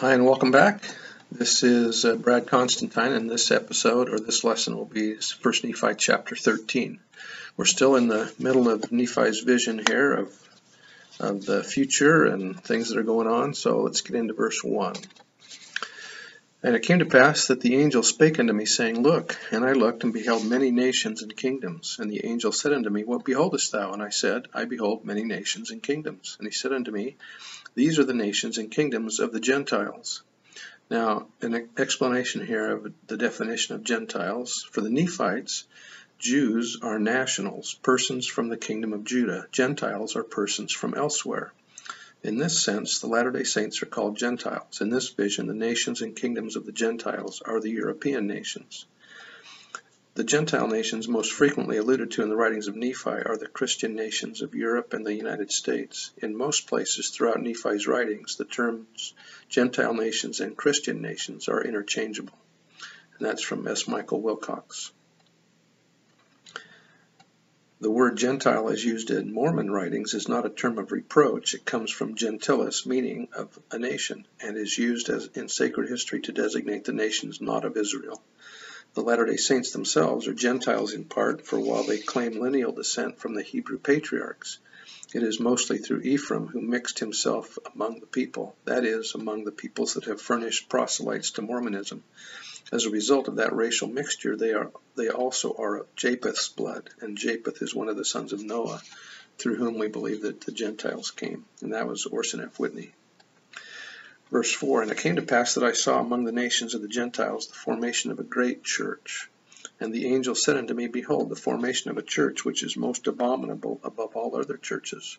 Hi, and welcome back. This is uh, Brad Constantine, and this episode or this lesson will be 1 Nephi chapter 13. We're still in the middle of Nephi's vision here of, of the future and things that are going on, so let's get into verse 1. And it came to pass that the angel spake unto me, saying, Look, and I looked and beheld many nations and kingdoms. And the angel said unto me, What beholdest thou? And I said, I behold many nations and kingdoms. And he said unto me, these are the nations and kingdoms of the Gentiles. Now, an explanation here of the definition of Gentiles. For the Nephites, Jews are nationals, persons from the kingdom of Judah. Gentiles are persons from elsewhere. In this sense, the Latter day Saints are called Gentiles. In this vision, the nations and kingdoms of the Gentiles are the European nations. The Gentile nations most frequently alluded to in the writings of Nephi are the Christian nations of Europe and the United States. In most places throughout Nephi's writings, the terms Gentile nations and Christian nations are interchangeable. And that's from S. Michael Wilcox. The word Gentile as used in Mormon writings is not a term of reproach. It comes from gentilis, meaning of a nation, and is used in sacred history to designate the nations not of Israel. The Latter day Saints themselves are Gentiles in part, for while they claim lineal descent from the Hebrew patriarchs, it is mostly through Ephraim who mixed himself among the people, that is, among the peoples that have furnished proselytes to Mormonism. As a result of that racial mixture, they are they also are of Japheth's blood, and Japheth is one of the sons of Noah, through whom we believe that the Gentiles came, and that was Orson F. Whitney. Verse 4 And it came to pass that I saw among the nations of the Gentiles the formation of a great church. And the angel said unto me, Behold, the formation of a church which is most abominable above all other churches.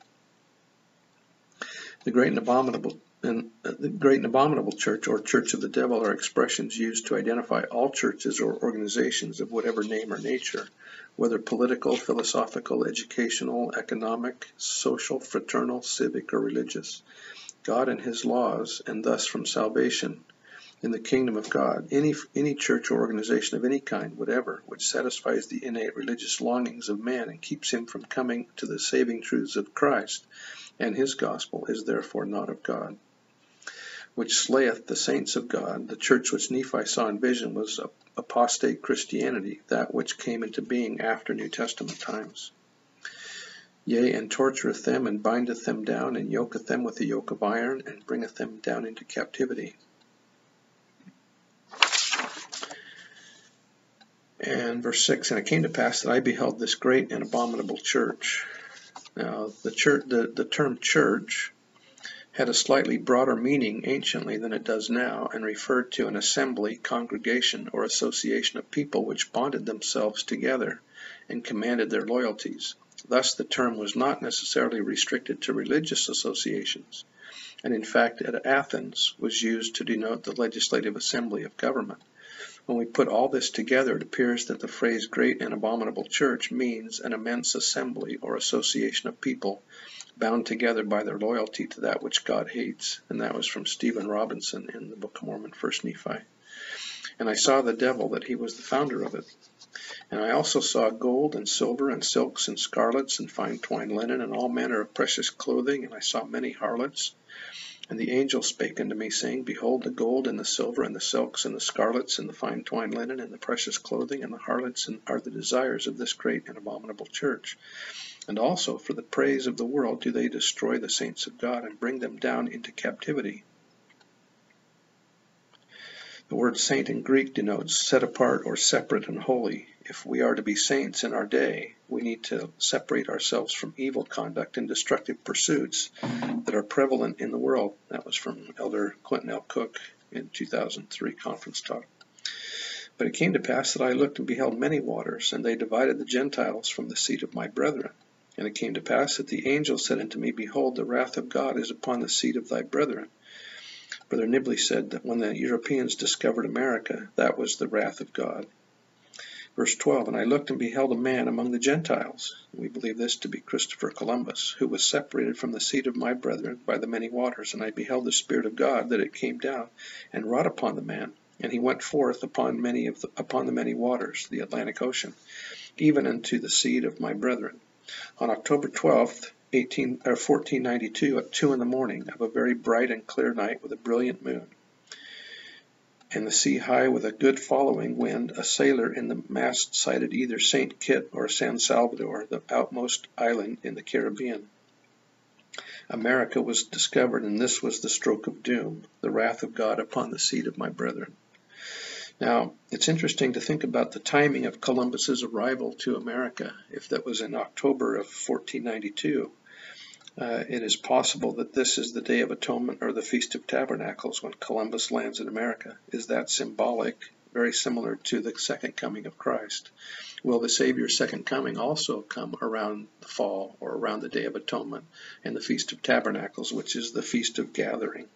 The great and abominable and uh, the great and abominable church or church of the devil are expressions used to identify all churches or organizations of whatever name or nature, whether political, philosophical, educational, economic, social, fraternal, civic, or religious. God and his laws, and thus from salvation in the kingdom of God. Any, any church or organization of any kind, whatever, which satisfies the innate religious longings of man and keeps him from coming to the saving truths of Christ and his gospel, is therefore not of God. Which slayeth the saints of God. The church which Nephi saw in vision was apostate Christianity, that which came into being after New Testament times yea, and tortureth them, and bindeth them down, and yoketh them with a yoke of iron, and bringeth them down into captivity. And verse 6, And it came to pass that I beheld this great and abominable church. Now, the, church, the, the term church had a slightly broader meaning anciently than it does now, and referred to an assembly, congregation, or association of people which bonded themselves together and commanded their loyalties. Thus the term was not necessarily restricted to religious associations, and in fact at Athens was used to denote the legislative assembly of government. When we put all this together, it appears that the phrase great and abominable church means an immense assembly or association of people bound together by their loyalty to that which God hates. And that was from Stephen Robinson in the Book of Mormon, 1 Nephi. And I saw the devil that he was the founder of it, and I also saw gold and silver and silks and scarlets and fine twined linen and all manner of precious clothing, and I saw many harlots. And the angel spake unto me, saying, Behold, the gold and the silver and the silks and the scarlets and the fine twined linen and the precious clothing and the harlots are the desires of this great and abominable church. And also for the praise of the world do they destroy the saints of God and bring them down into captivity. The word saint in Greek denotes set apart or separate and holy. If we are to be saints in our day, we need to separate ourselves from evil conduct and destructive pursuits that are prevalent in the world. That was from Elder Quentin L. Cook in 2003 conference talk. But it came to pass that I looked and beheld many waters, and they divided the Gentiles from the seat of my brethren. And it came to pass that the angel said unto me, Behold, the wrath of God is upon the seat of thy brethren Brother Nibley said that when the Europeans discovered America, that was the wrath of God. Verse 12, And I looked and beheld a man among the Gentiles. We believe this to be Christopher Columbus, who was separated from the seed of my brethren by the many waters. And I beheld the Spirit of God that it came down and wrought upon the man. And he went forth upon many of the, upon the many waters, the Atlantic Ocean, even unto the seed of my brethren. On October 12th, 18, or 1492, at two in the morning of a very bright and clear night with a brilliant moon, and the sea high with a good following wind, a sailor in the mast sighted either St. Kitts or San Salvador, the outmost island in the Caribbean. America was discovered, and this was the stroke of doom, the wrath of God upon the seed of my brethren. Now, it's interesting to think about the timing of Columbus's arrival to America. If that was in October of 1492, uh, it is possible that this is the Day of Atonement or the Feast of Tabernacles when Columbus lands in America. Is that symbolic? Very similar to the second coming of Christ. Will the Savior's second coming also come around the fall or around the Day of Atonement and the Feast of Tabernacles, which is the Feast of Gathering?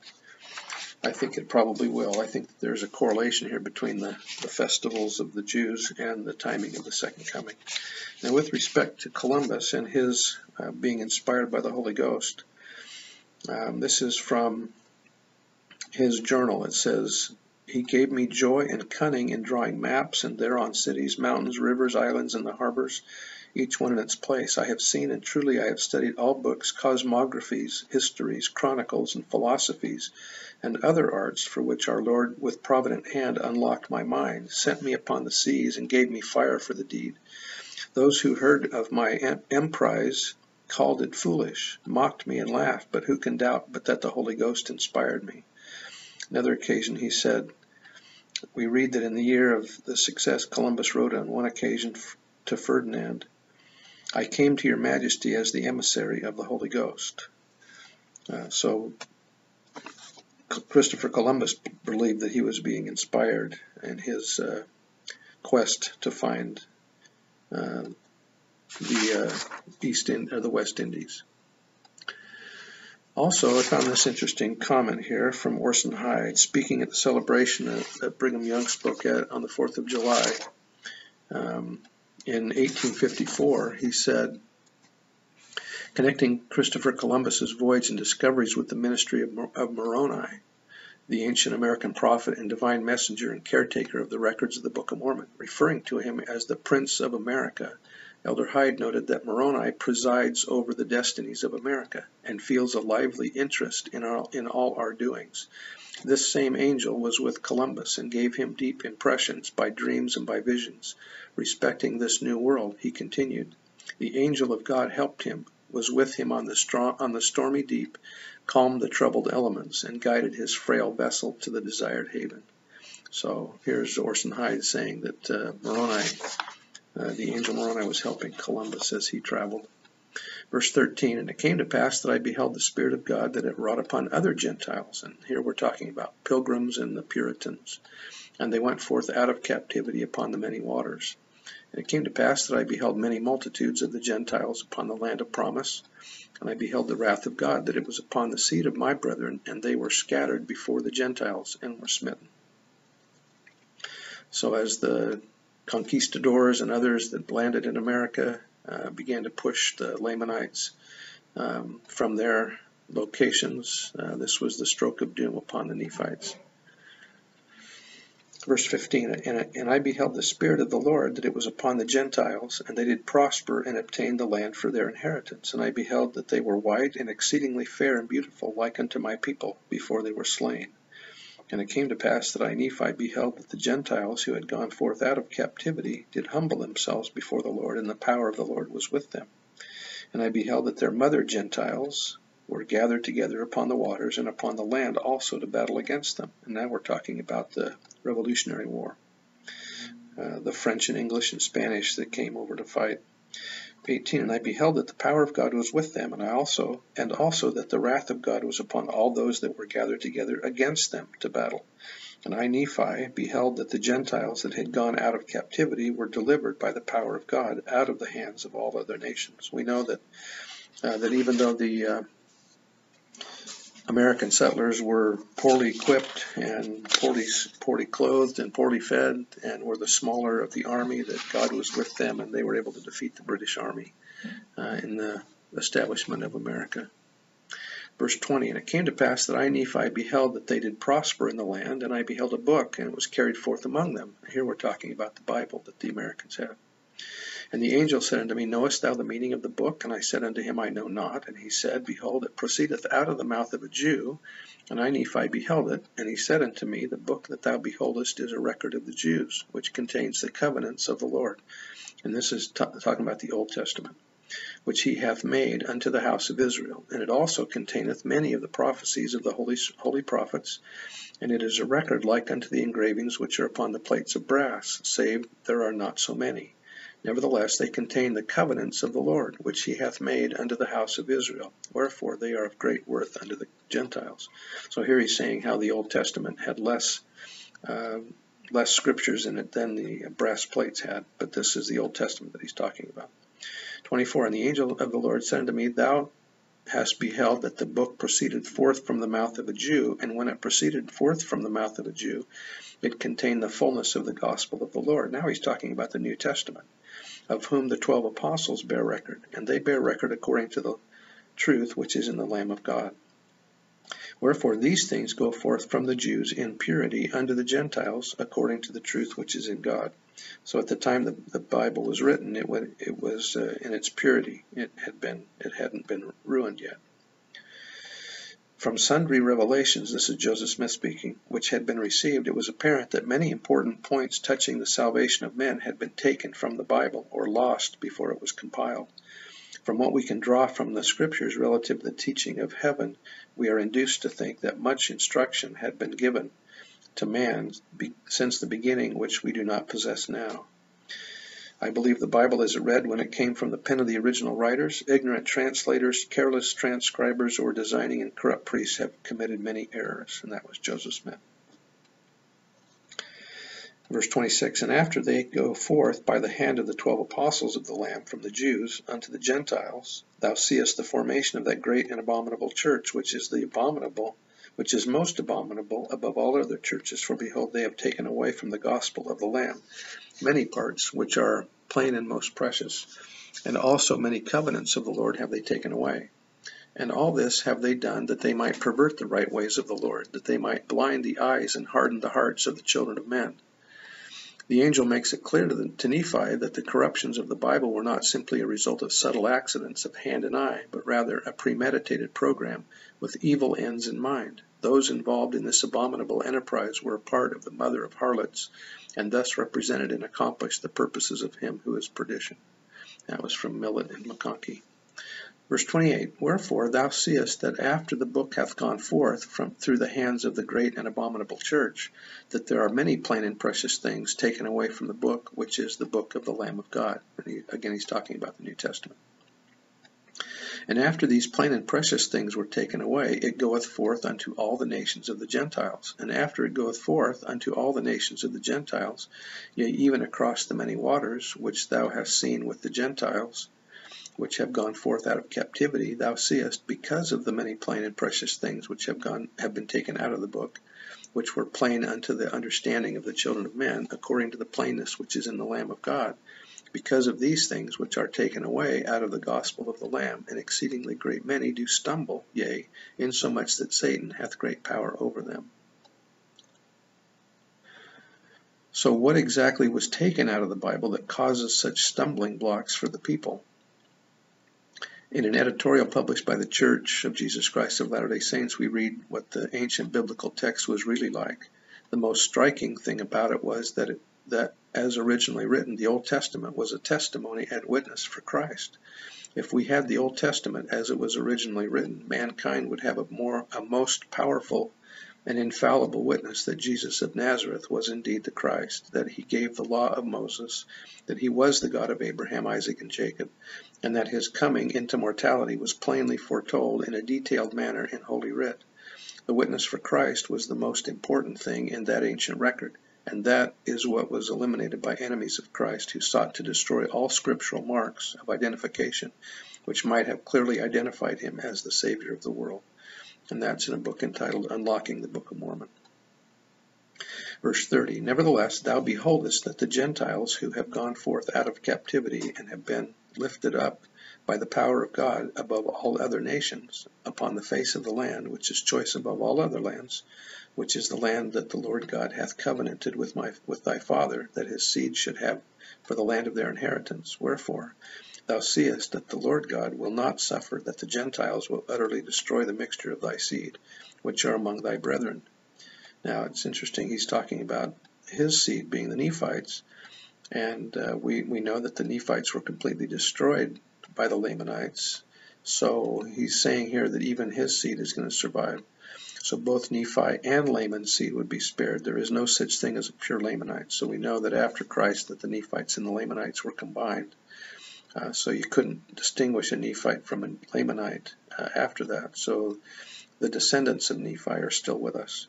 I think it probably will. I think there's a correlation here between the, the festivals of the Jews and the timing of the second coming. Now, with respect to Columbus and his uh, being inspired by the Holy Ghost, um, this is from his journal. It says, He gave me joy and cunning in drawing maps and thereon cities, mountains, rivers, islands, and the harbors, each one in its place. I have seen and truly I have studied all books, cosmographies, histories, chronicles, and philosophies and other arts for which our Lord with provident hand unlocked my mind, sent me upon the seas, and gave me fire for the deed. Those who heard of my emprise called it foolish, mocked me and laughed, but who can doubt but that the Holy Ghost inspired me? Another occasion he said, we read that in the year of the success Columbus wrote on one occasion to Ferdinand, I came to your majesty as the emissary of the Holy Ghost. Uh, so Christopher Columbus believed that he was being inspired in his uh, quest to find uh, the uh, East in, or the West Indies. Also, I found this interesting comment here from Orson Hyde, speaking at the celebration that Brigham Young spoke at on the 4th of July. Um, in 1854, he said, connecting Christopher Columbus's voyage and discoveries with the ministry of, of Moroni, the ancient American prophet and divine messenger and caretaker of the records of the Book of Mormon, referring to him as the Prince of America. Elder Hyde noted that Moroni presides over the destinies of America and feels a lively interest in, our, in all our doings. This same angel was with Columbus and gave him deep impressions by dreams and by visions. Respecting this new world, he continued, the angel of God helped him was with him on the, stormy deep, calmed the troubled elements, and guided his frail vessel to the desired haven. So here's Orson Hyde saying that uh, Moroni, uh, the angel Moroni, was helping Columbus as he traveled. Verse 13, And it came to pass that I beheld the Spirit of God that it wrought upon other Gentiles. And here we're talking about pilgrims and the Puritans. And they went forth out of captivity upon the many waters. And it came to pass that I beheld many multitudes of the Gentiles upon the land of promise, and I beheld the wrath of God, that it was upon the seed of my brethren, and they were scattered before the Gentiles, and were smitten. So as the conquistadors and others that landed in America uh, began to push the Lamanites um, from their locations, uh, this was the stroke of doom upon the Nephites. Verse 15, and, and I beheld the Spirit of the Lord, that it was upon the Gentiles, and they did prosper and obtain the land for their inheritance. And I beheld that they were white and exceedingly fair and beautiful, like unto my people, before they were slain. And it came to pass that I, Nephi, beheld that the Gentiles who had gone forth out of captivity did humble themselves before the Lord, and the power of the Lord was with them. And I beheld that their mother Gentiles, were gathered together upon the waters and upon the land also to battle against them. And now we're talking about the Revolutionary War. Uh, the French and English and Spanish that came over to fight. 18 And I beheld that the power of God was with them, and I also and also that the wrath of God was upon all those that were gathered together against them to battle. And I Nephi beheld that the Gentiles that had gone out of captivity were delivered by the power of God out of the hands of all other nations. We know that uh, that even though the uh, American settlers were poorly equipped and poorly, poorly clothed and poorly fed and were the smaller of the army, that God was with them and they were able to defeat the British army uh, in the establishment of America. Verse 20, And it came to pass that I, Nephi, beheld that they did prosper in the land, and I beheld a book, and it was carried forth among them. Here we're talking about the Bible that the Americans have. And the angel said unto me, Knowest thou the meaning of the book? And I said unto him, I know not. And he said, Behold, it proceedeth out of the mouth of a Jew. And I, Nephi, beheld it. And he said unto me, The book that thou beholdest is a record of the Jews, which contains the covenants of the Lord. And this is talking about the Old Testament which he hath made unto the house of Israel. And it also containeth many of the prophecies of the holy, holy prophets, and it is a record like unto the engravings which are upon the plates of brass, save there are not so many. Nevertheless, they contain the covenants of the Lord, which he hath made unto the house of Israel. Wherefore they are of great worth unto the Gentiles. So here he's saying how the Old Testament had less uh, less scriptures in it than the brass plates had, but this is the Old Testament that he's talking about. 24 And the angel of the Lord said unto me, Thou hast beheld that the book proceeded forth from the mouth of a Jew, and when it proceeded forth from the mouth of a Jew, it contained the fullness of the gospel of the Lord. Now he's talking about the New Testament of whom the twelve apostles bear record, and they bear record according to the truth which is in the Lamb of God. Wherefore these things go forth from the Jews in purity unto the Gentiles according to the truth which is in God. So at the time the, the Bible was written, it, went, it was uh, in its purity. It had been it hadn't been ruined yet. From sundry revelations, this is Joseph Smith speaking, which had been received, it was apparent that many important points touching the salvation of men had been taken from the Bible or lost before it was compiled. From what we can draw from the Scriptures relative to the teaching of heaven, we are induced to think that much instruction had been given to man since the beginning which we do not possess now. I believe the Bible as it read when it came from the pen of the original writers. Ignorant translators, careless transcribers, or designing and corrupt priests have committed many errors. And that was Joseph Smith. Verse 26 And after they go forth by the hand of the twelve apostles of the Lamb from the Jews unto the Gentiles, thou seest the formation of that great and abominable church, which is the abominable, which is most abominable above all other churches. For behold, they have taken away from the gospel of the Lamb many parts which are plain and most precious, and also many covenants of the Lord have they taken away. And all this have they done that they might pervert the right ways of the Lord, that they might blind the eyes and harden the hearts of the children of men. The angel makes it clear to, the, to Nephi that the corruptions of the Bible were not simply a result of subtle accidents of hand and eye, but rather a premeditated program with evil ends in mind. Those involved in this abominable enterprise were a part of the mother of harlots, and thus represented and accomplished the purposes of him who is perdition. That was from Millet and McConkie. Verse 28 Wherefore thou seest that after the book hath gone forth from through the hands of the great and abominable church, that there are many plain and precious things taken away from the book, which is the book of the Lamb of God. And he, again, he's talking about the New Testament. And after these plain and precious things were taken away, it goeth forth unto all the nations of the Gentiles. And after it goeth forth unto all the nations of the Gentiles, yea, even across the many waters, which thou hast seen with the Gentiles, which have gone forth out of captivity, thou seest, because of the many plain and precious things which have gone have been taken out of the book, which were plain unto the understanding of the children of men, according to the plainness which is in the Lamb of God because of these things which are taken away out of the gospel of the Lamb, an exceedingly great many do stumble, yea, insomuch that Satan hath great power over them. So, what exactly was taken out of the Bible that causes such stumbling blocks for the people? In an editorial published by the Church of Jesus Christ of Latter day Saints, we read what the ancient biblical text was really like. The most striking thing about it was that it that, as originally written, the Old Testament was a testimony and witness for Christ. If we had the Old Testament as it was originally written, mankind would have a more a most powerful and infallible witness that Jesus of Nazareth was indeed the Christ, that he gave the law of Moses, that he was the God of Abraham, Isaac, and Jacob, and that his coming into mortality was plainly foretold in a detailed manner in Holy Writ. The witness for Christ was the most important thing in that ancient record. And that is what was eliminated by enemies of Christ who sought to destroy all scriptural marks of identification which might have clearly identified him as the Savior of the world. And that's in a book entitled Unlocking the Book of Mormon. Verse 30 Nevertheless, thou beholdest that the Gentiles who have gone forth out of captivity and have been lifted up by the power of God above all other nations upon the face of the land, which is choice above all other lands, which is the land that the Lord God hath covenanted with my with thy father, that his seed should have for the land of their inheritance. Wherefore, thou seest that the Lord God will not suffer that the Gentiles will utterly destroy the mixture of thy seed, which are among thy brethren. Now it's interesting, he's talking about his seed being the Nephites, and uh, we, we know that the Nephites were completely destroyed by the Lamanites. So he's saying here that even his seed is going to survive. So both Nephi and Laman's seed would be spared. There is no such thing as a pure Lamanite. So we know that after Christ that the Nephites and the Lamanites were combined. Uh, so you couldn't distinguish a Nephite from a Lamanite uh, after that. So the descendants of Nephi are still with us.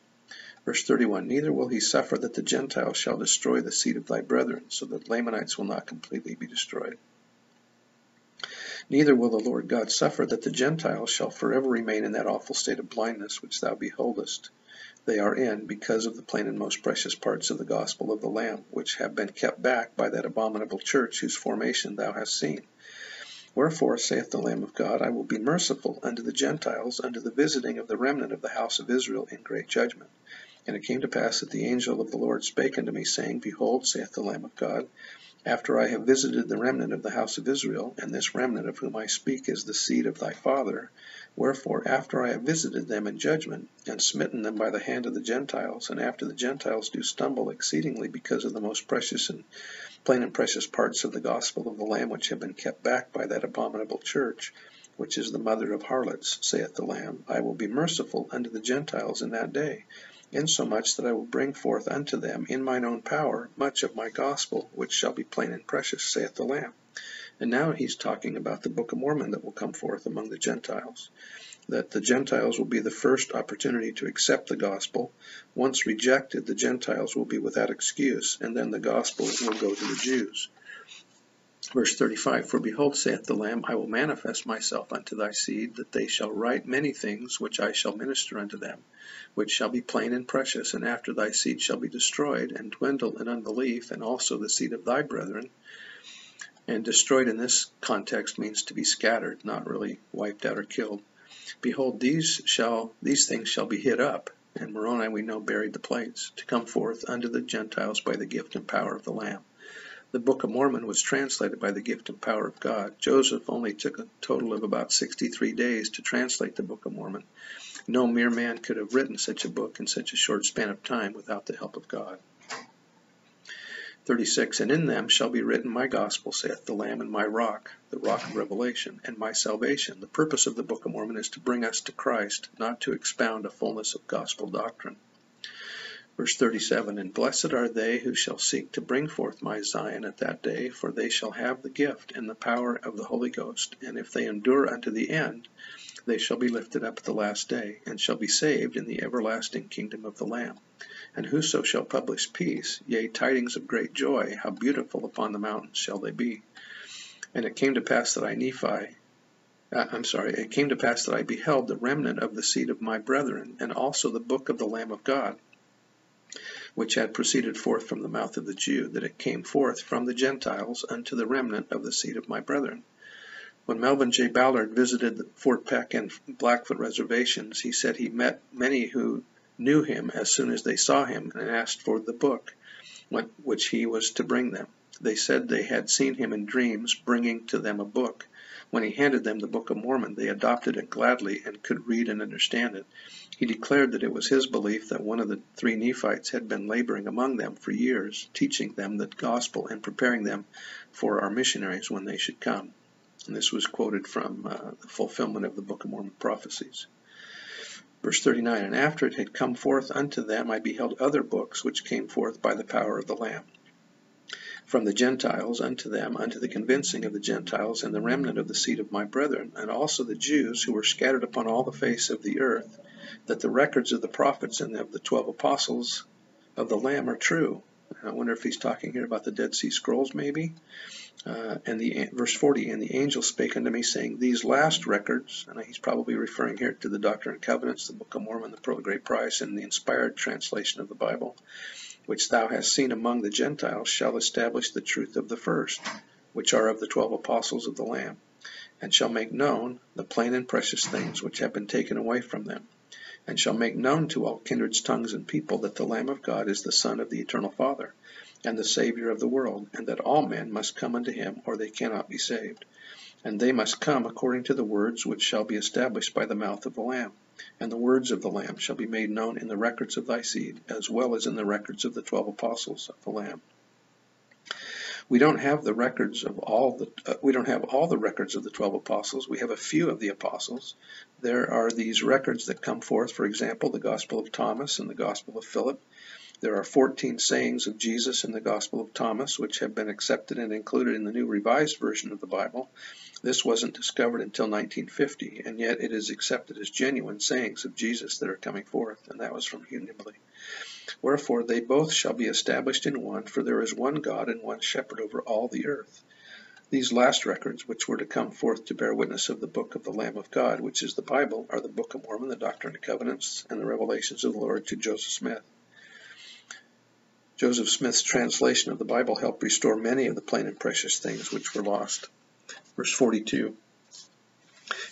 Verse 31 Neither will he suffer that the Gentiles shall destroy the seed of thy brethren, so that Lamanites will not completely be destroyed. Neither will the Lord God suffer that the Gentiles shall forever remain in that awful state of blindness which thou beholdest they are in, because of the plain and most precious parts of the gospel of the Lamb, which have been kept back by that abominable church whose formation thou hast seen. Wherefore, saith the Lamb of God, I will be merciful unto the Gentiles, unto the visiting of the remnant of the house of Israel in great judgment. And it came to pass that the angel of the Lord spake unto me, saying, Behold, saith the Lamb of God, after I have visited the remnant of the house of Israel, and this remnant of whom I speak is the seed of thy father, wherefore after I have visited them in judgment, and smitten them by the hand of the Gentiles, and after the Gentiles do stumble exceedingly because of the most precious and plain and precious parts of the gospel of the Lamb which have been kept back by that abominable church, which is the mother of harlots, saith the Lamb, I will be merciful unto the Gentiles in that day insomuch that I will bring forth unto them in mine own power much of my gospel, which shall be plain and precious, saith the Lamb. And now he's talking about the Book of Mormon that will come forth among the Gentiles. That the Gentiles will be the first opportunity to accept the gospel. Once rejected, the Gentiles will be without excuse, and then the gospel will go to the Jews. Verse 35 For behold, saith the Lamb, I will manifest myself unto thy seed, that they shall write many things which I shall minister unto them, which shall be plain and precious, and after thy seed shall be destroyed, and dwindle in unbelief, and also the seed of thy brethren. And destroyed in this context means to be scattered, not really wiped out or killed. Behold, these shall these things shall be hid up, and Moroni we know buried the plates, to come forth unto the Gentiles by the gift and power of the Lamb. The Book of Mormon was translated by the gift and power of God. Joseph only took a total of about 63 days to translate the Book of Mormon. No mere man could have written such a book in such a short span of time without the help of God. 36 And in them shall be written my gospel, saith the Lamb, and my rock, the rock of revelation, and my salvation. The purpose of the Book of Mormon is to bring us to Christ, not to expound a fullness of gospel doctrine. Verse 37 And blessed are they who shall seek to bring forth my Zion at that day, for they shall have the gift and the power of the Holy Ghost. And if they endure unto the end, they shall be lifted up at the last day, and shall be saved in the everlasting kingdom of the Lamb. And whoso shall publish peace, yea, tidings of great joy, how beautiful upon the mountains shall they be. And it came to pass that I, Nephi, uh, I'm sorry, it came to pass that I beheld the remnant of the seed of my brethren, and also the book of the Lamb of God which had proceeded forth from the mouth of the Jew, that it came forth from the Gentiles unto the remnant of the seed of my brethren. When Melvin J. Ballard visited the Fort Peck and Blackfoot reservations, he said he met many who knew him as soon as they saw him and asked for the book which he was to bring them. They said they had seen him in dreams bringing to them a book. When he handed them the Book of Mormon, they adopted it gladly and could read and understand it. He declared that it was his belief that one of the three Nephites had been laboring among them for years, teaching them the gospel and preparing them for our missionaries when they should come. And this was quoted from uh, the fulfillment of the Book of Mormon prophecies. Verse 39 And after it had come forth unto them, I beheld other books which came forth by the power of the Lamb from the Gentiles unto them unto the convincing of the Gentiles and the remnant of the seed of my brethren, and also the Jews who were scattered upon all the face of the earth, that the records of the prophets and of the twelve apostles of the Lamb are true. I wonder if he's talking here about the Dead Sea Scrolls, maybe. Uh, and the verse 40, and the angel spake unto me, saying, These last records, and he's probably referring here to the Doctrine and Covenants, the Book of Mormon, the Pearl of Great Price, and the inspired translation of the Bible, which thou hast seen among the Gentiles, shall establish the truth of the first, which are of the twelve apostles of the Lamb, and shall make known the plain and precious things which have been taken away from them, and shall make known to all kindreds, tongues, and people that the Lamb of God is the Son of the Eternal Father and the Saviour of the world, and that all men must come unto him, or they cannot be saved. And they must come according to the words which shall be established by the mouth of the Lamb. And the words of the Lamb shall be made known in the records of thy seed, as well as in the records of the twelve apostles of the Lamb. We don't have the records of all the uh, we don't have all the records of the 12 apostles. We have a few of the apostles. There are these records that come forth, for example, the Gospel of Thomas and the Gospel of Philip. There are 14 sayings of Jesus in the Gospel of Thomas, which have been accepted and included in the New Revised Version of the Bible. This wasn't discovered until 1950, and yet it is accepted as genuine sayings of Jesus that are coming forth, and that was from Hugh Nibley. Wherefore they both shall be established in one, for there is one God and one shepherd over all the earth. These last records, which were to come forth to bear witness of the book of the Lamb of God, which is the Bible, are the Book of Mormon, the Doctrine and Covenants, and the Revelations of the Lord to Joseph Smith. Joseph Smith's translation of the Bible helped restore many of the plain and precious things which were lost. Verse 42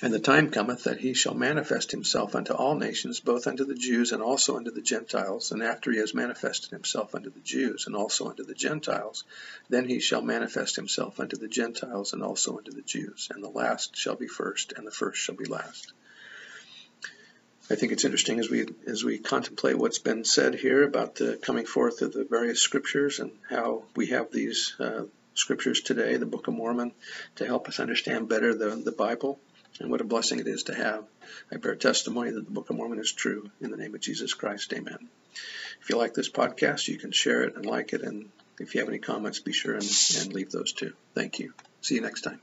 And the time cometh that he shall manifest himself unto all nations, both unto the Jews and also unto the Gentiles. And after he has manifested himself unto the Jews and also unto the Gentiles, then he shall manifest himself unto the Gentiles and also unto the Jews. And the last shall be first, and the first shall be last. I think it's interesting as we as we contemplate what's been said here about the coming forth of the various scriptures and how we have these uh, scriptures today, the Book of Mormon, to help us understand better the, the Bible and what a blessing it is to have. I bear testimony that the Book of Mormon is true. In the name of Jesus Christ, amen. If you like this podcast, you can share it and like it. And if you have any comments, be sure and, and leave those too. Thank you. See you next time.